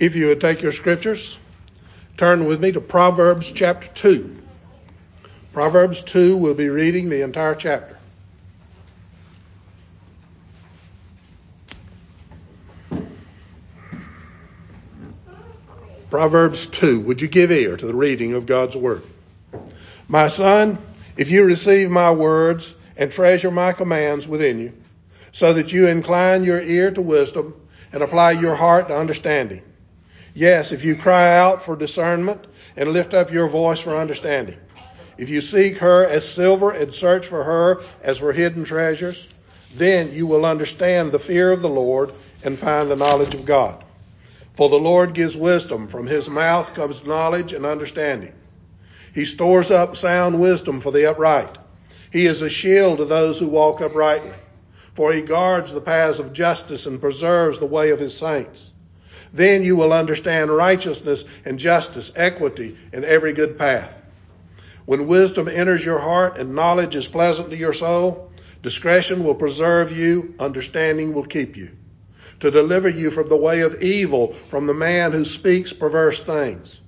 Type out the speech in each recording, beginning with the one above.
If you would take your scriptures, turn with me to Proverbs chapter 2. Proverbs 2, we'll be reading the entire chapter. Proverbs 2. Would you give ear to the reading of God's Word? My son, if you receive my words and treasure my commands within you, so that you incline your ear to wisdom and apply your heart to understanding. Yes, if you cry out for discernment and lift up your voice for understanding. If you seek her as silver and search for her as for hidden treasures, then you will understand the fear of the Lord and find the knowledge of God. For the Lord gives wisdom, from his mouth comes knowledge and understanding. He stores up sound wisdom for the upright. He is a shield to those who walk uprightly. For he guards the paths of justice and preserves the way of his saints. Then you will understand righteousness and justice, equity, and every good path. When wisdom enters your heart and knowledge is pleasant to your soul, discretion will preserve you, understanding will keep you to deliver you from the way of evil, from the man who speaks perverse things.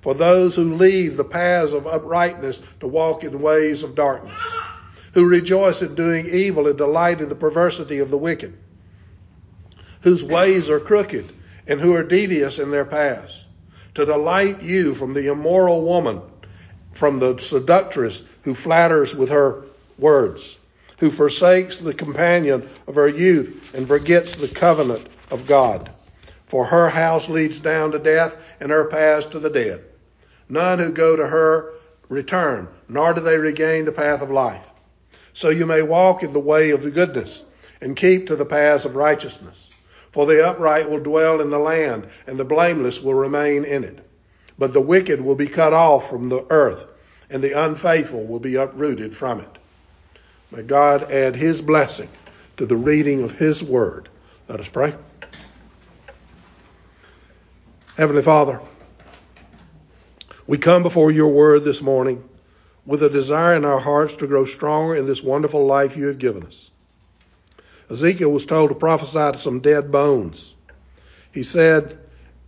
For those who leave the paths of uprightness to walk in ways of darkness, who rejoice in doing evil and delight in the perversity of the wicked, whose ways are crooked and who are devious in their paths, to delight you from the immoral woman, from the seductress who flatters with her words who forsakes the companion of her youth and forgets the covenant of God. For her house leads down to death, and her paths to the dead. None who go to her return, nor do they regain the path of life. So you may walk in the way of goodness, and keep to the paths of righteousness. For the upright will dwell in the land, and the blameless will remain in it. But the wicked will be cut off from the earth, and the unfaithful will be uprooted from it. May God add his blessing to the reading of his word. Let us pray. Heavenly Father, we come before your word this morning with a desire in our hearts to grow stronger in this wonderful life you have given us. Ezekiel was told to prophesy to some dead bones. He said,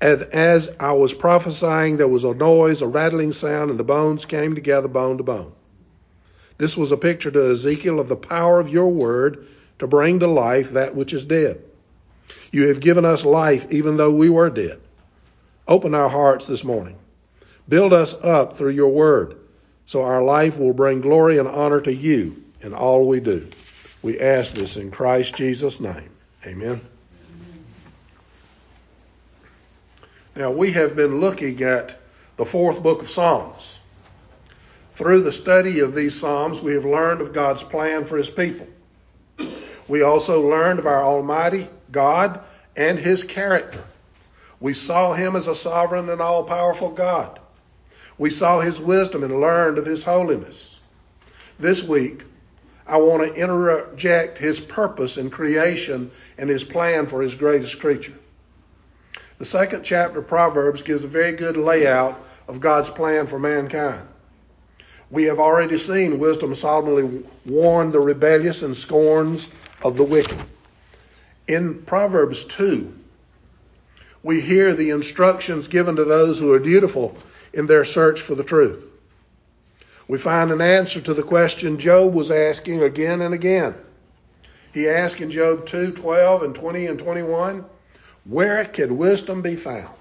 and as I was prophesying, there was a noise, a rattling sound, and the bones came together bone to bone. This was a picture to Ezekiel of the power of your word to bring to life that which is dead. You have given us life even though we were dead. Open our hearts this morning. Build us up through your word so our life will bring glory and honor to you in all we do. We ask this in Christ Jesus' name. Amen. Now, we have been looking at the fourth book of Psalms. Through the study of these Psalms, we have learned of God's plan for His people. We also learned of our Almighty God and His character. We saw Him as a sovereign and all powerful God. We saw His wisdom and learned of His holiness. This week, I want to interject His purpose in creation and His plan for His greatest creature. The second chapter of Proverbs gives a very good layout of God's plan for mankind. We have already seen wisdom solemnly warn the rebellious and scorns of the wicked. In Proverbs 2, we hear the instructions given to those who are dutiful in their search for the truth. We find an answer to the question Job was asking again and again. He asked in Job 2 12 and 20 and 21, Where can wisdom be found?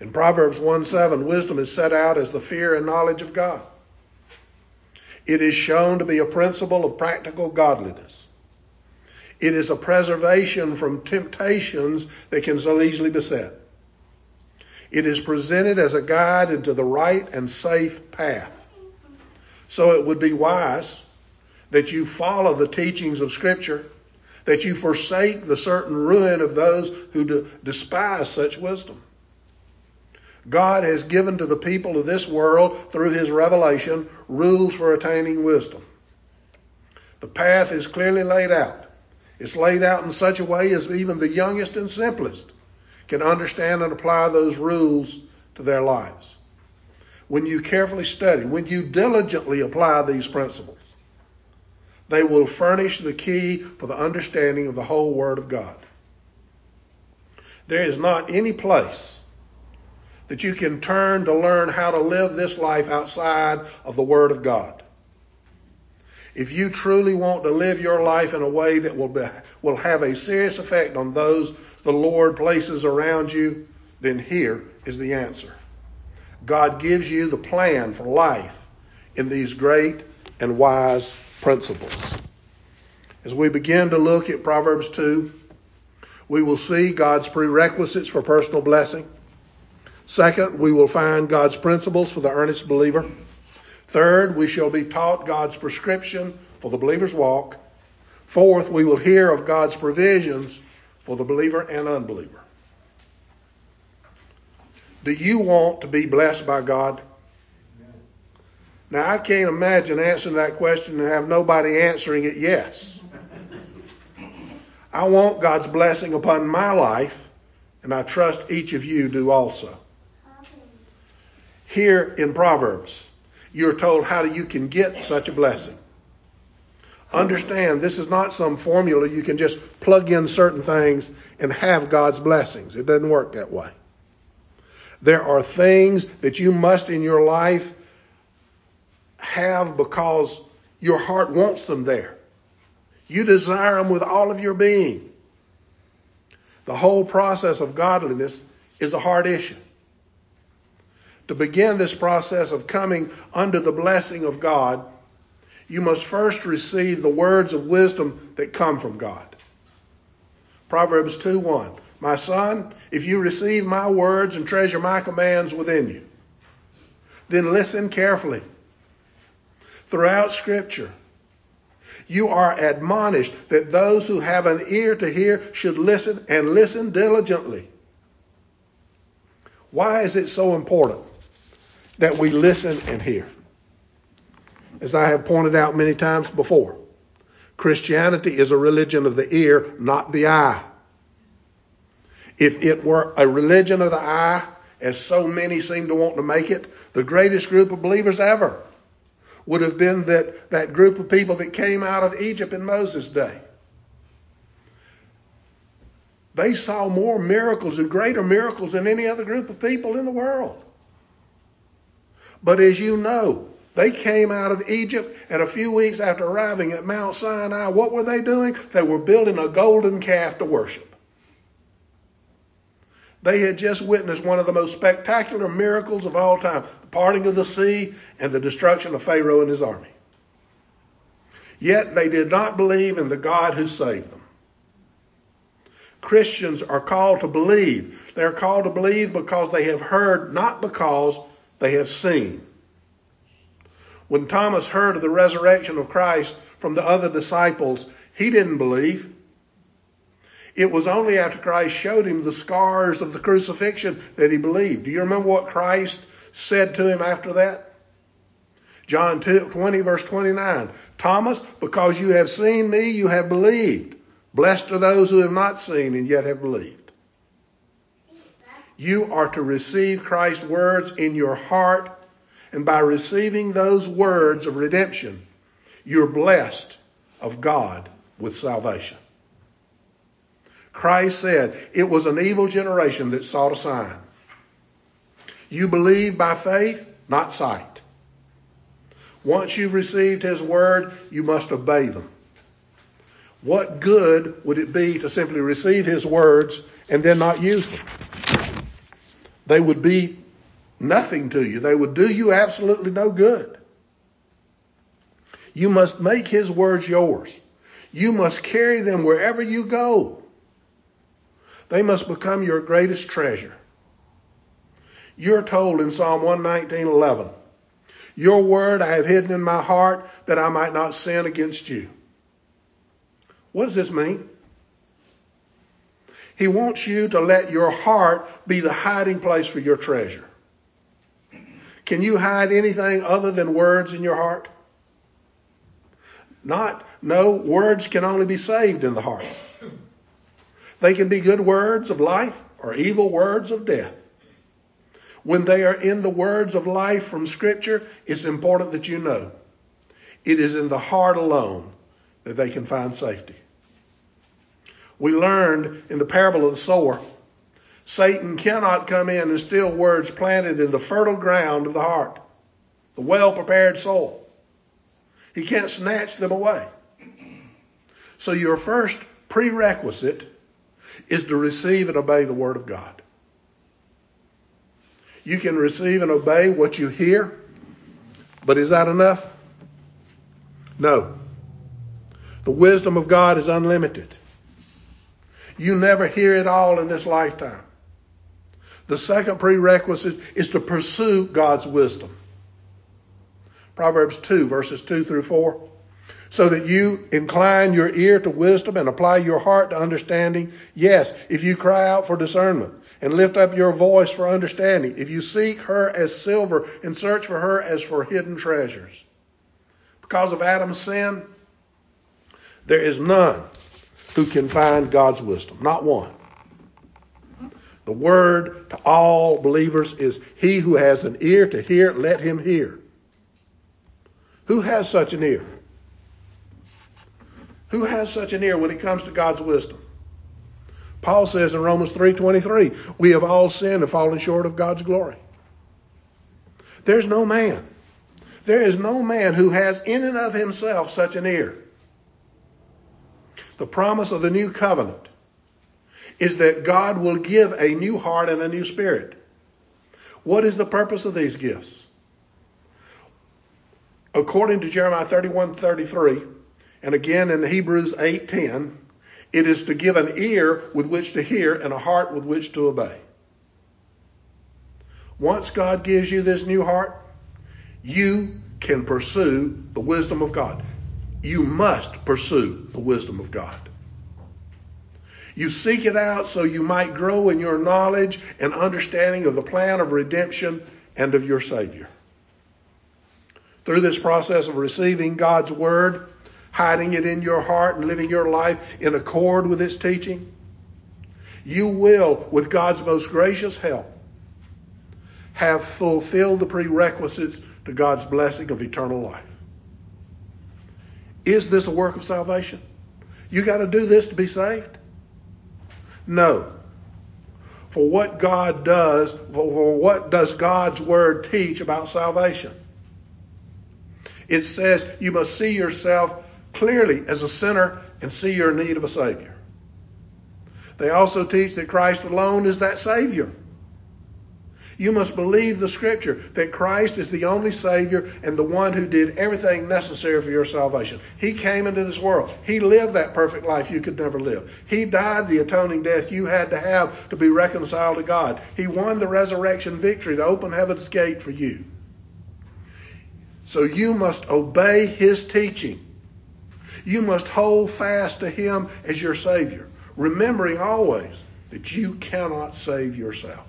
In Proverbs 1 7, wisdom is set out as the fear and knowledge of God. It is shown to be a principle of practical godliness. It is a preservation from temptations that can so easily beset. It is presented as a guide into the right and safe path. So it would be wise that you follow the teachings of Scripture, that you forsake the certain ruin of those who despise such wisdom. God has given to the people of this world through his revelation rules for attaining wisdom. The path is clearly laid out. It's laid out in such a way as even the youngest and simplest can understand and apply those rules to their lives. When you carefully study, when you diligently apply these principles, they will furnish the key for the understanding of the whole Word of God. There is not any place that you can turn to learn how to live this life outside of the Word of God. If you truly want to live your life in a way that will, be, will have a serious effect on those the Lord places around you, then here is the answer. God gives you the plan for life in these great and wise principles. As we begin to look at Proverbs 2, we will see God's prerequisites for personal blessing. Second, we will find God's principles for the earnest believer. Third, we shall be taught God's prescription for the believer's walk. Fourth, we will hear of God's provisions for the believer and unbeliever. Do you want to be blessed by God? Now, I can't imagine answering that question and have nobody answering it yes. I want God's blessing upon my life, and I trust each of you do also. Here in Proverbs, you're told how you can get such a blessing. Understand, this is not some formula you can just plug in certain things and have God's blessings. It doesn't work that way. There are things that you must in your life have because your heart wants them there. You desire them with all of your being. The whole process of godliness is a hard issue. To begin this process of coming under the blessing of God, you must first receive the words of wisdom that come from God. Proverbs 2 1. My son, if you receive my words and treasure my commands within you, then listen carefully throughout Scripture. You are admonished that those who have an ear to hear should listen and listen diligently. Why is it so important that we listen and hear? As I have pointed out many times before, Christianity is a religion of the ear, not the eye. If it were a religion of the eye, as so many seem to want to make it, the greatest group of believers ever would have been that, that group of people that came out of Egypt in Moses' day. They saw more miracles and greater miracles than any other group of people in the world. But as you know, they came out of Egypt, and a few weeks after arriving at Mount Sinai, what were they doing? They were building a golden calf to worship. They had just witnessed one of the most spectacular miracles of all time the parting of the sea and the destruction of Pharaoh and his army. Yet they did not believe in the God who saved them. Christians are called to believe. They are called to believe because they have heard, not because they have seen. When Thomas heard of the resurrection of Christ from the other disciples, he didn't believe. It was only after Christ showed him the scars of the crucifixion that he believed. Do you remember what Christ said to him after that? John 20, verse 29. Thomas, because you have seen me, you have believed. Blessed are those who have not seen and yet have believed. You are to receive Christ's words in your heart, and by receiving those words of redemption, you're blessed of God with salvation. Christ said, It was an evil generation that sought a sign. You believe by faith, not sight. Once you've received His word, you must obey them. What good would it be to simply receive His words and then not use them? They would be nothing to you. They would do you absolutely no good. You must make His words yours. You must carry them wherever you go. They must become your greatest treasure. You're told in Psalm 119:11, "Your word I have hidden in my heart that I might not sin against you." What does this mean? He wants you to let your heart be the hiding place for your treasure. Can you hide anything other than words in your heart? Not, no, words can only be saved in the heart. They can be good words of life or evil words of death. When they are in the words of life from Scripture, it's important that you know it is in the heart alone that they can find safety. We learned in the parable of the sower Satan cannot come in and steal words planted in the fertile ground of the heart, the well prepared soul. He can't snatch them away. So, your first prerequisite is to receive and obey the Word of God. You can receive and obey what you hear, but is that enough? No. The wisdom of God is unlimited. You never hear it all in this lifetime. The second prerequisite is to pursue God's wisdom. Proverbs 2, verses 2 through 4. So that you incline your ear to wisdom and apply your heart to understanding. Yes, if you cry out for discernment and lift up your voice for understanding, if you seek her as silver and search for her as for hidden treasures. Because of Adam's sin, there is none who can find God's wisdom. Not one. The word to all believers is he who has an ear to hear, let him hear. Who has such an ear? Who has such an ear when it comes to God's wisdom? Paul says in Romans 3:23, we have all sinned and fallen short of God's glory. There's no man. There is no man who has in and of himself such an ear. The promise of the new covenant is that God will give a new heart and a new spirit. What is the purpose of these gifts? According to Jeremiah 31 33, and again in Hebrews 8 10, it is to give an ear with which to hear and a heart with which to obey. Once God gives you this new heart, you can pursue the wisdom of God. You must pursue the wisdom of God. You seek it out so you might grow in your knowledge and understanding of the plan of redemption and of your Savior. Through this process of receiving God's Word, hiding it in your heart and living your life in accord with its teaching, you will, with God's most gracious help, have fulfilled the prerequisites to God's blessing of eternal life. Is this a work of salvation? You got to do this to be saved? No. For what God does, for what does God's word teach about salvation? It says you must see yourself clearly as a sinner and see your need of a Savior. They also teach that Christ alone is that Savior. You must believe the scripture that Christ is the only Savior and the one who did everything necessary for your salvation. He came into this world. He lived that perfect life you could never live. He died the atoning death you had to have to be reconciled to God. He won the resurrection victory to open heaven's gate for you. So you must obey His teaching. You must hold fast to Him as your Savior, remembering always that you cannot save yourself.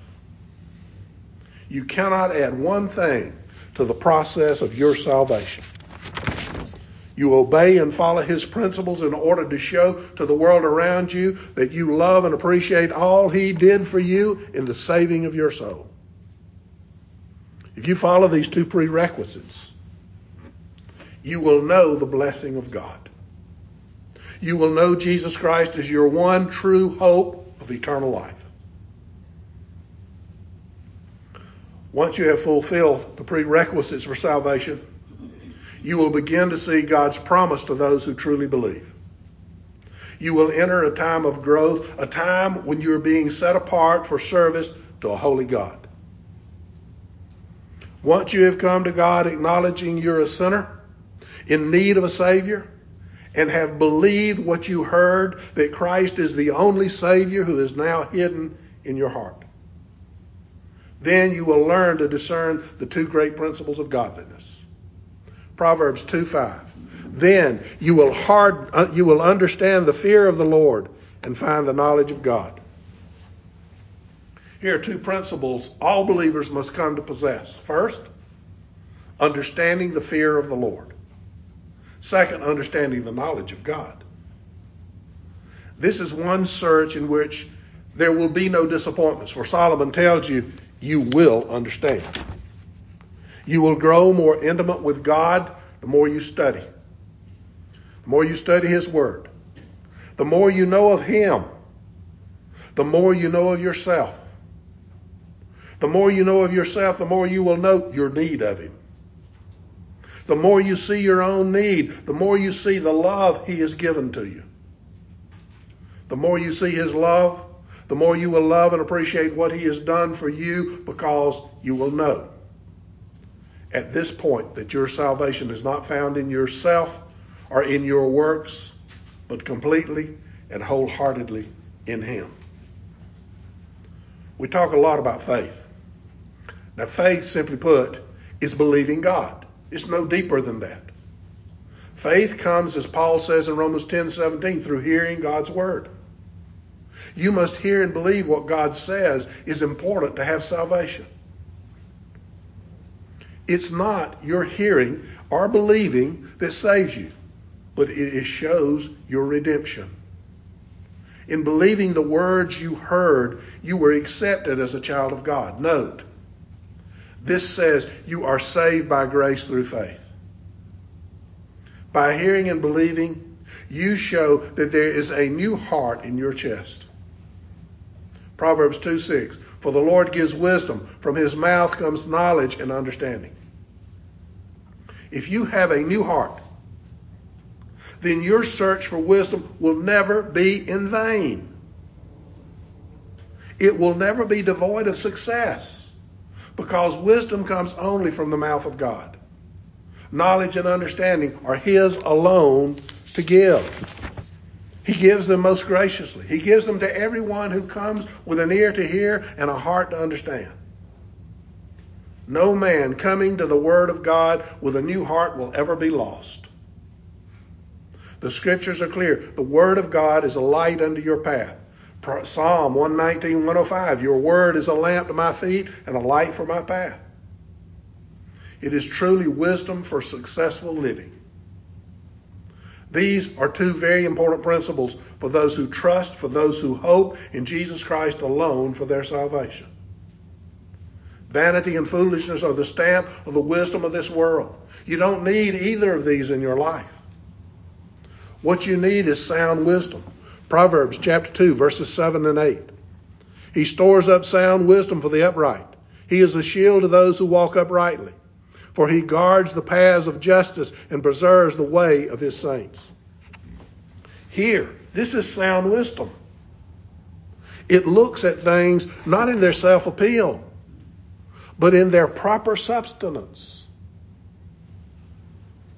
You cannot add one thing to the process of your salvation. You obey and follow his principles in order to show to the world around you that you love and appreciate all he did for you in the saving of your soul. If you follow these two prerequisites, you will know the blessing of God. You will know Jesus Christ as your one true hope of eternal life. Once you have fulfilled the prerequisites for salvation, you will begin to see God's promise to those who truly believe. You will enter a time of growth, a time when you are being set apart for service to a holy God. Once you have come to God acknowledging you're a sinner in need of a Savior and have believed what you heard that Christ is the only Savior who is now hidden in your heart. Then you will learn to discern the two great principles of godliness. Proverbs 2 5. Then you will, hard, uh, you will understand the fear of the Lord and find the knowledge of God. Here are two principles all believers must come to possess. First, understanding the fear of the Lord. Second, understanding the knowledge of God. This is one search in which there will be no disappointments. For Solomon tells you, you will understand. You will grow more intimate with God the more you study. The more you study His Word. The more you know of Him. The more you know of yourself. The more you know of yourself, the more you will note your need of Him. The more you see your own need, the more you see the love He has given to you. The more you see His love, the more you will love and appreciate what He has done for you because you will know at this point that your salvation is not found in yourself or in your works, but completely and wholeheartedly in Him. We talk a lot about faith. Now, faith, simply put, is believing God. It's no deeper than that. Faith comes, as Paul says in Romans 10 17, through hearing God's word. You must hear and believe what God says is important to have salvation. It's not your hearing or believing that saves you, but it shows your redemption. In believing the words you heard, you were accepted as a child of God. Note, this says you are saved by grace through faith. By hearing and believing, you show that there is a new heart in your chest. Proverbs 2 6. For the Lord gives wisdom. From his mouth comes knowledge and understanding. If you have a new heart, then your search for wisdom will never be in vain. It will never be devoid of success because wisdom comes only from the mouth of God. Knowledge and understanding are His alone to give. He gives them most graciously. He gives them to everyone who comes with an ear to hear and a heart to understand. No man coming to the Word of God with a new heart will ever be lost. The scriptures are clear. The Word of God is a light unto your path. Psalm 119, 105. Your Word is a lamp to my feet and a light for my path. It is truly wisdom for successful living. These are two very important principles for those who trust, for those who hope in Jesus Christ alone for their salvation. Vanity and foolishness are the stamp of the wisdom of this world. You don't need either of these in your life. What you need is sound wisdom. Proverbs chapter 2, verses 7 and 8. He stores up sound wisdom for the upright. He is a shield to those who walk uprightly. For he guards the paths of justice and preserves the way of his saints. Here, this is sound wisdom. It looks at things not in their self appeal, but in their proper substance.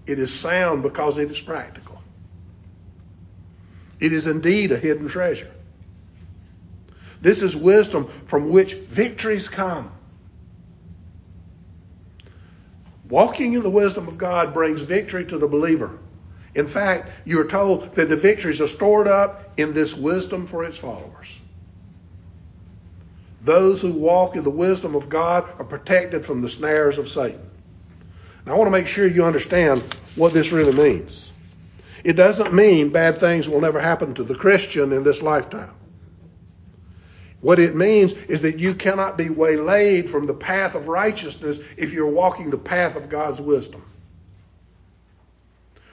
It is sound because it is practical. It is indeed a hidden treasure. This is wisdom from which victories come. Walking in the wisdom of God brings victory to the believer. In fact, you are told that the victories are stored up in this wisdom for its followers. Those who walk in the wisdom of God are protected from the snares of Satan. Now, I want to make sure you understand what this really means. It doesn't mean bad things will never happen to the Christian in this lifetime. What it means is that you cannot be waylaid from the path of righteousness if you're walking the path of God's wisdom.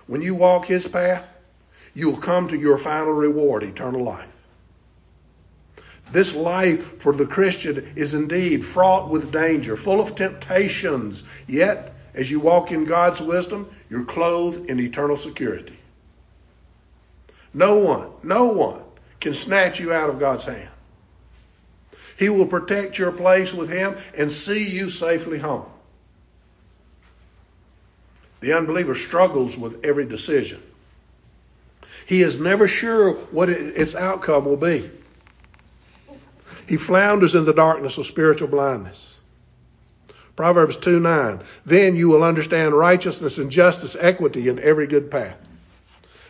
When you walk His path, you'll come to your final reward, eternal life. This life for the Christian is indeed fraught with danger, full of temptations. Yet, as you walk in God's wisdom, you're clothed in eternal security. No one, no one can snatch you out of God's hand. He will protect your place with Him and see you safely home. The unbeliever struggles with every decision. He is never sure what its outcome will be. He flounders in the darkness of spiritual blindness. Proverbs 2 9. Then you will understand righteousness and justice, equity, and every good path.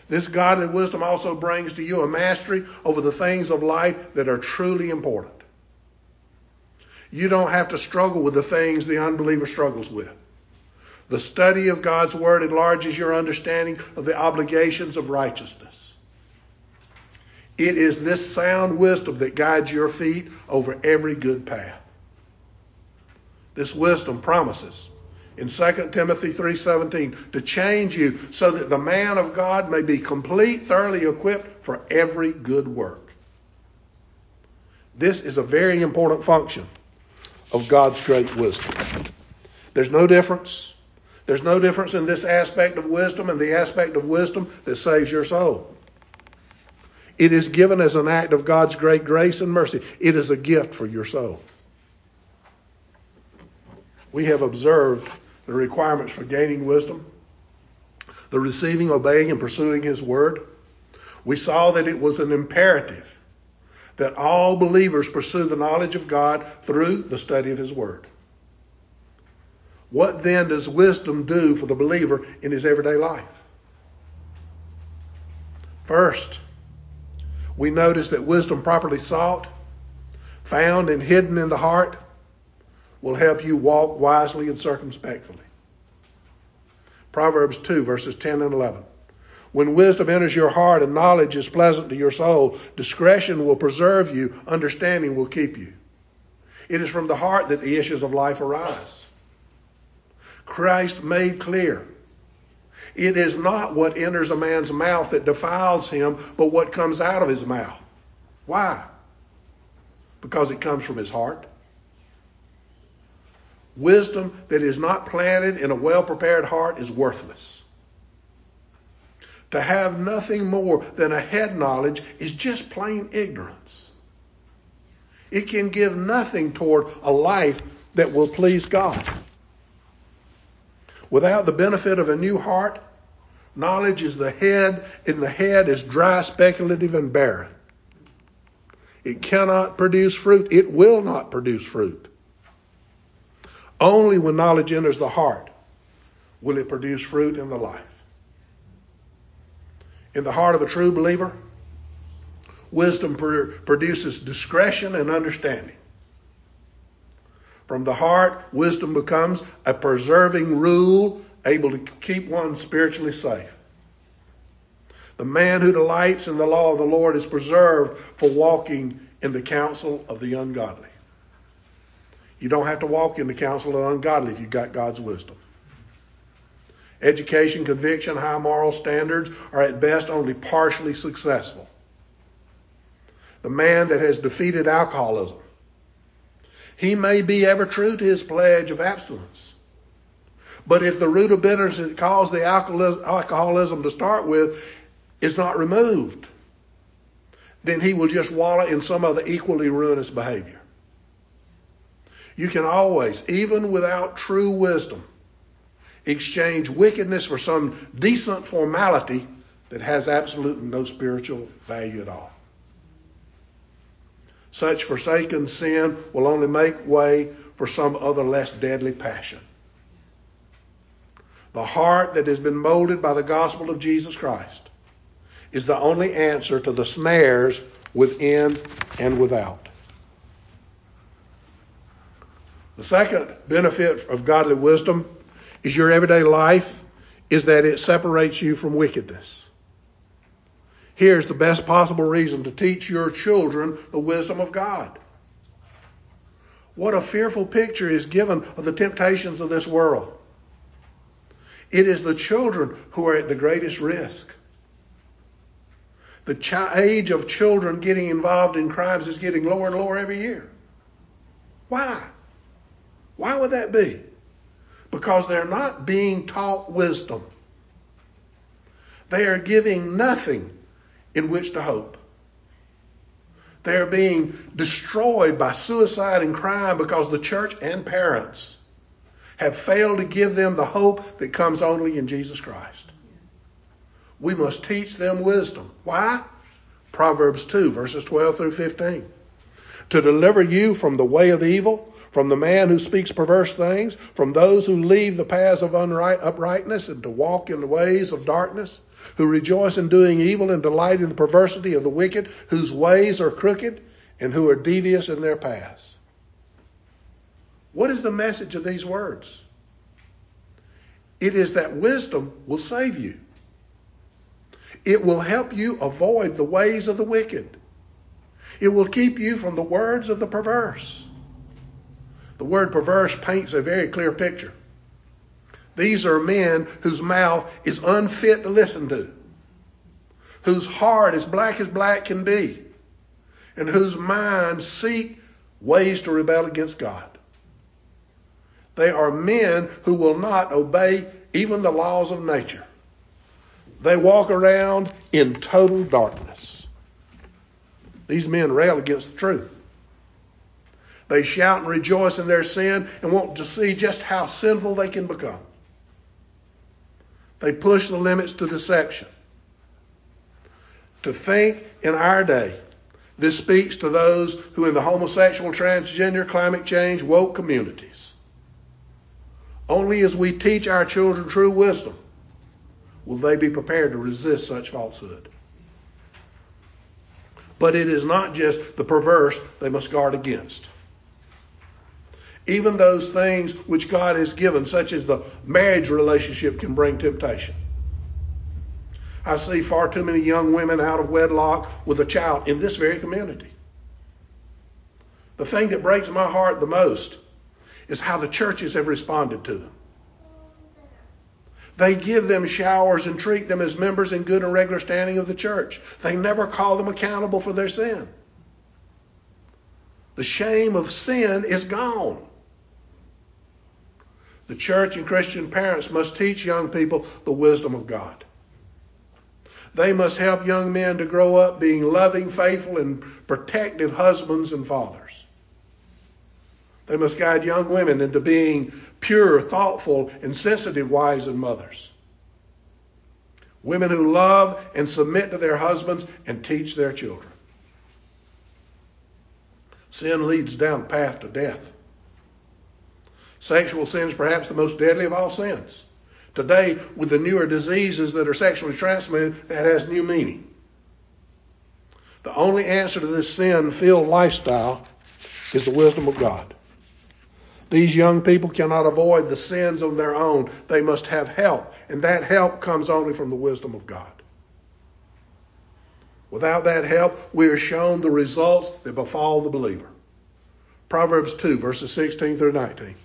This godly wisdom also brings to you a mastery over the things of life that are truly important. You don't have to struggle with the things the unbeliever struggles with. The study of God's Word enlarges your understanding of the obligations of righteousness. It is this sound wisdom that guides your feet over every good path. This wisdom promises in 2 Timothy 3:17 to change you so that the man of God may be complete, thoroughly equipped for every good work. This is a very important function of God's great wisdom. There's no difference. There's no difference in this aspect of wisdom and the aspect of wisdom that saves your soul. It is given as an act of God's great grace and mercy. It is a gift for your soul. We have observed the requirements for gaining wisdom, the receiving, obeying, and pursuing His Word. We saw that it was an imperative that all believers pursue the knowledge of God through the study of His Word. What then does wisdom do for the believer in his everyday life? First, we notice that wisdom properly sought, found and hidden in the heart, will help you walk wisely and circumspectly. Proverbs 2, verses 10 and 11. When wisdom enters your heart and knowledge is pleasant to your soul, discretion will preserve you, understanding will keep you. It is from the heart that the issues of life arise. Christ made clear. It is not what enters a man's mouth that defiles him, but what comes out of his mouth. Why? Because it comes from his heart. Wisdom that is not planted in a well prepared heart is worthless. To have nothing more than a head knowledge is just plain ignorance. It can give nothing toward a life that will please God. Without the benefit of a new heart, knowledge is the head, and the head is dry, speculative, and barren. It cannot produce fruit. It will not produce fruit. Only when knowledge enters the heart will it produce fruit in the life. In the heart of a true believer, wisdom produces discretion and understanding. From the heart, wisdom becomes a preserving rule able to keep one spiritually safe. The man who delights in the law of the Lord is preserved for walking in the counsel of the ungodly. You don't have to walk in the counsel of the ungodly if you've got God's wisdom. Education, conviction, high moral standards are at best only partially successful. The man that has defeated alcoholism he may be ever true to his pledge of abstinence. But if the root of bitterness that caused the alcoholism to start with is not removed, then he will just wallow in some other equally ruinous behavior. You can always, even without true wisdom, exchange wickedness for some decent formality that has absolutely no spiritual value at all. Such forsaken sin will only make way for some other less deadly passion. The heart that has been molded by the gospel of Jesus Christ is the only answer to the snares within and without. The second benefit of godly wisdom is your everyday life is that it separates you from wickedness. Here's the best possible reason to teach your children the wisdom of God. What a fearful picture is given of the temptations of this world. It is the children who are at the greatest risk. The age of children getting involved in crimes is getting lower and lower every year. Why? Why would that be? Because they're not being taught wisdom. They are giving nothing in which to hope. They're being destroyed by suicide and crime because the church and parents have failed to give them the hope that comes only in Jesus Christ. We must teach them wisdom. Why? Proverbs 2, verses 12 through 15. To deliver you from the way of evil, from the man who speaks perverse things, from those who leave the paths of uprightness and to walk in the ways of darkness, who rejoice in doing evil and delight in the perversity of the wicked, whose ways are crooked and who are devious in their paths. What is the message of these words? It is that wisdom will save you. It will help you avoid the ways of the wicked. It will keep you from the words of the perverse. The word perverse paints a very clear picture. These are men whose mouth is unfit to listen to, whose heart is black as black can be, and whose minds seek ways to rebel against God. They are men who will not obey even the laws of nature. They walk around in total darkness. These men rail against the truth. They shout and rejoice in their sin and want to see just how sinful they can become. They push the limits to deception. To think in our day, this speaks to those who in the homosexual, transgender, climate change, woke communities. Only as we teach our children true wisdom will they be prepared to resist such falsehood. But it is not just the perverse they must guard against. Even those things which God has given, such as the marriage relationship, can bring temptation. I see far too many young women out of wedlock with a child in this very community. The thing that breaks my heart the most is how the churches have responded to them. They give them showers and treat them as members in good and regular standing of the church. They never call them accountable for their sin. The shame of sin is gone. The church and Christian parents must teach young people the wisdom of God. They must help young men to grow up being loving, faithful, and protective husbands and fathers. They must guide young women into being pure, thoughtful, and sensitive wives and mothers. Women who love and submit to their husbands and teach their children. Sin leads down the path to death. Sexual sin is perhaps the most deadly of all sins. Today, with the newer diseases that are sexually transmitted, that has new meaning. The only answer to this sin filled lifestyle is the wisdom of God. These young people cannot avoid the sins on their own. They must have help, and that help comes only from the wisdom of God. Without that help, we are shown the results that befall the believer. Proverbs 2, verses 16 through 19.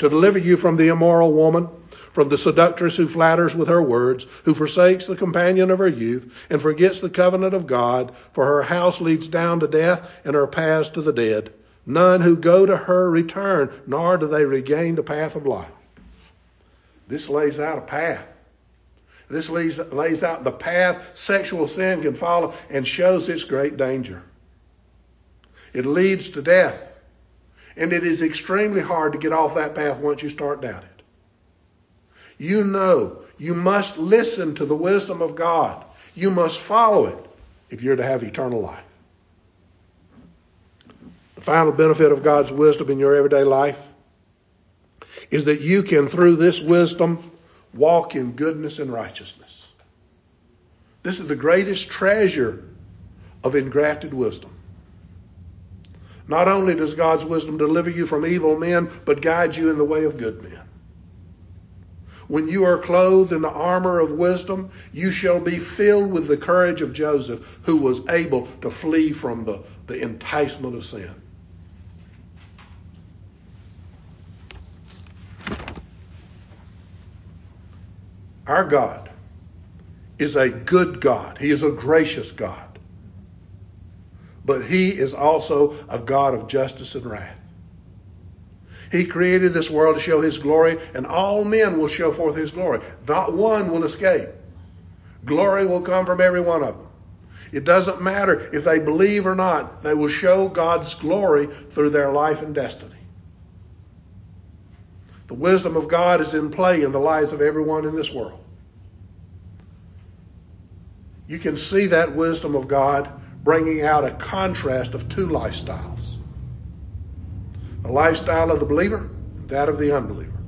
To deliver you from the immoral woman, from the seductress who flatters with her words, who forsakes the companion of her youth, and forgets the covenant of God, for her house leads down to death, and her paths to the dead. None who go to her return, nor do they regain the path of life. This lays out a path. This lays, lays out the path sexual sin can follow and shows its great danger. It leads to death. And it is extremely hard to get off that path once you start down it. You know you must listen to the wisdom of God. You must follow it if you're to have eternal life. The final benefit of God's wisdom in your everyday life is that you can, through this wisdom, walk in goodness and righteousness. This is the greatest treasure of engrafted wisdom. Not only does God's wisdom deliver you from evil men, but guide you in the way of good men. When you are clothed in the armor of wisdom, you shall be filled with the courage of Joseph, who was able to flee from the, the enticement of sin. Our God is a good God. He is a gracious God. But He is also a God of justice and wrath. He created this world to show His glory, and all men will show forth His glory. Not one will escape. Glory will come from every one of them. It doesn't matter if they believe or not, they will show God's glory through their life and destiny. The wisdom of God is in play in the lives of everyone in this world. You can see that wisdom of God bringing out a contrast of two lifestyles the lifestyle of the believer and that of the unbeliever.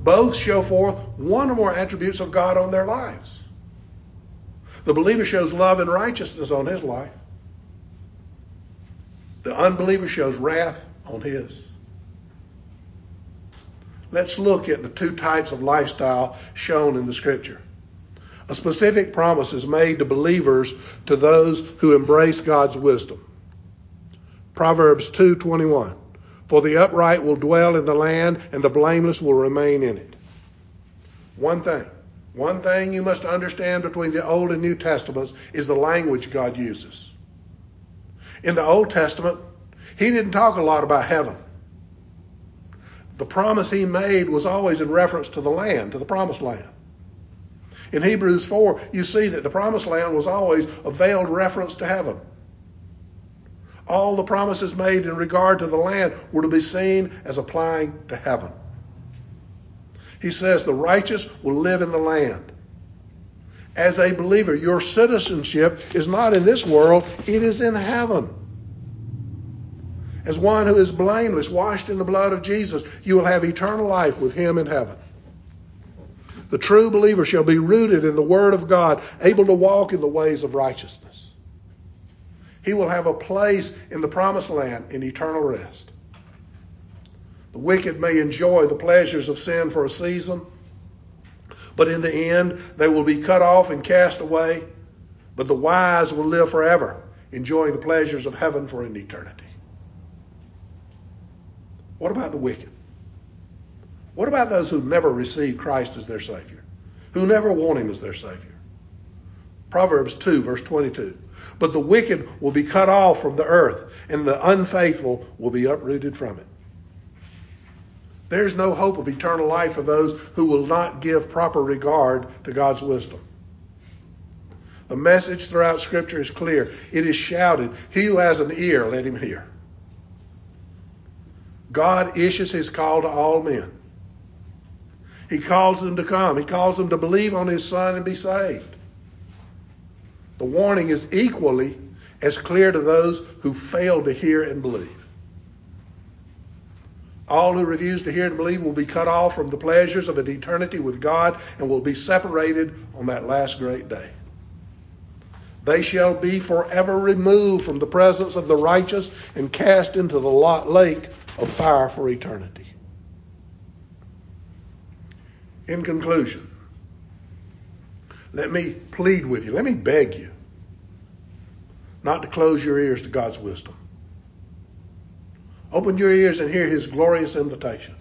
Both show forth one or more attributes of God on their lives. The believer shows love and righteousness on his life. The unbeliever shows wrath on his. Let's look at the two types of lifestyle shown in the scripture. A specific promise is made to believers to those who embrace God's wisdom. Proverbs 2:21 For the upright will dwell in the land and the blameless will remain in it. One thing, one thing you must understand between the Old and New Testaments is the language God uses. In the Old Testament, he didn't talk a lot about heaven. the promise he made was always in reference to the land, to the promised land. In Hebrews 4, you see that the promised land was always a veiled reference to heaven. All the promises made in regard to the land were to be seen as applying to heaven. He says the righteous will live in the land. As a believer, your citizenship is not in this world, it is in heaven. As one who is blameless, washed in the blood of Jesus, you will have eternal life with him in heaven. The true believer shall be rooted in the Word of God, able to walk in the ways of righteousness. He will have a place in the promised land in eternal rest. The wicked may enjoy the pleasures of sin for a season, but in the end they will be cut off and cast away. But the wise will live forever, enjoying the pleasures of heaven for an eternity. What about the wicked? What about those who never received Christ as their Savior? Who never want Him as their Savior? Proverbs 2, verse 22. But the wicked will be cut off from the earth, and the unfaithful will be uprooted from it. There's no hope of eternal life for those who will not give proper regard to God's wisdom. The message throughout Scripture is clear. It is shouted, He who has an ear, let him hear. God issues his call to all men. He calls them to come. He calls them to believe on his Son and be saved. The warning is equally as clear to those who fail to hear and believe. All who refuse to hear and believe will be cut off from the pleasures of an eternity with God and will be separated on that last great day. They shall be forever removed from the presence of the righteous and cast into the lake of fire for eternity. In conclusion, let me plead with you, let me beg you not to close your ears to God's wisdom. Open your ears and hear his glorious invitation.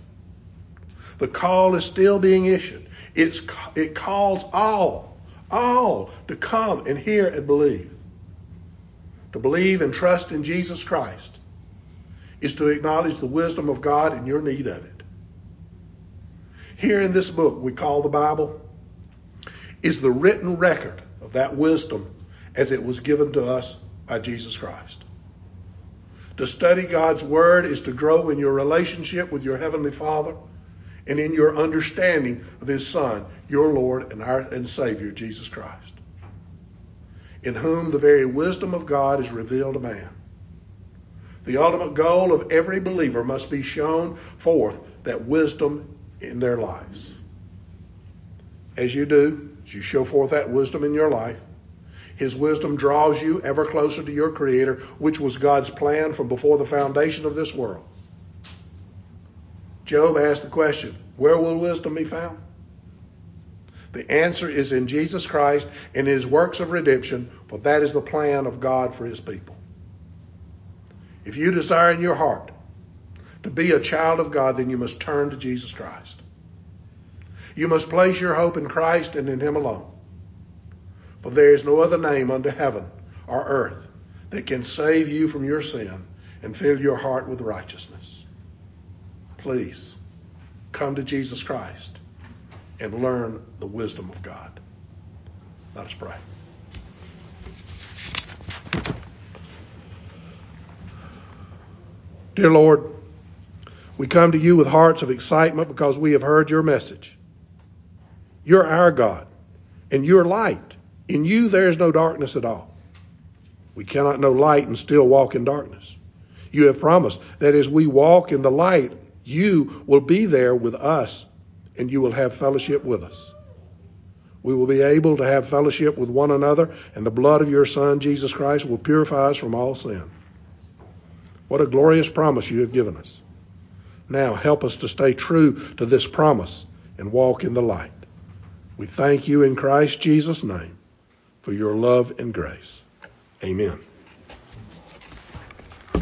The call is still being issued. It's, it calls all, all to come and hear and believe. To believe and trust in Jesus Christ is to acknowledge the wisdom of God and your need of it. Here in this book we call the Bible is the written record of that wisdom as it was given to us by Jesus Christ. To study God's Word is to grow in your relationship with your Heavenly Father and in your understanding of His Son, your Lord and our and Savior, Jesus Christ, in whom the very wisdom of God is revealed to man. The ultimate goal of every believer must be shown forth that wisdom in their lives. As you do, as you show forth that wisdom in your life, his wisdom draws you ever closer to your Creator, which was God's plan from before the foundation of this world. Job asked the question, Where will wisdom be found? The answer is in Jesus Christ and his works of redemption, for that is the plan of God for his people. If you desire in your heart to be a child of God, then you must turn to Jesus Christ. You must place your hope in Christ and in Him alone. For there is no other name under heaven or earth that can save you from your sin and fill your heart with righteousness. Please come to Jesus Christ and learn the wisdom of God. Let us pray. Dear Lord, we come to you with hearts of excitement because we have heard your message. You're our God, and you're light. In you there is no darkness at all. We cannot know light and still walk in darkness. You have promised that as we walk in the light, you will be there with us, and you will have fellowship with us. We will be able to have fellowship with one another, and the blood of your Son, Jesus Christ, will purify us from all sin. What a glorious promise you have given us. Now help us to stay true to this promise and walk in the light. We thank you in Christ Jesus' name for your love and grace. Amen.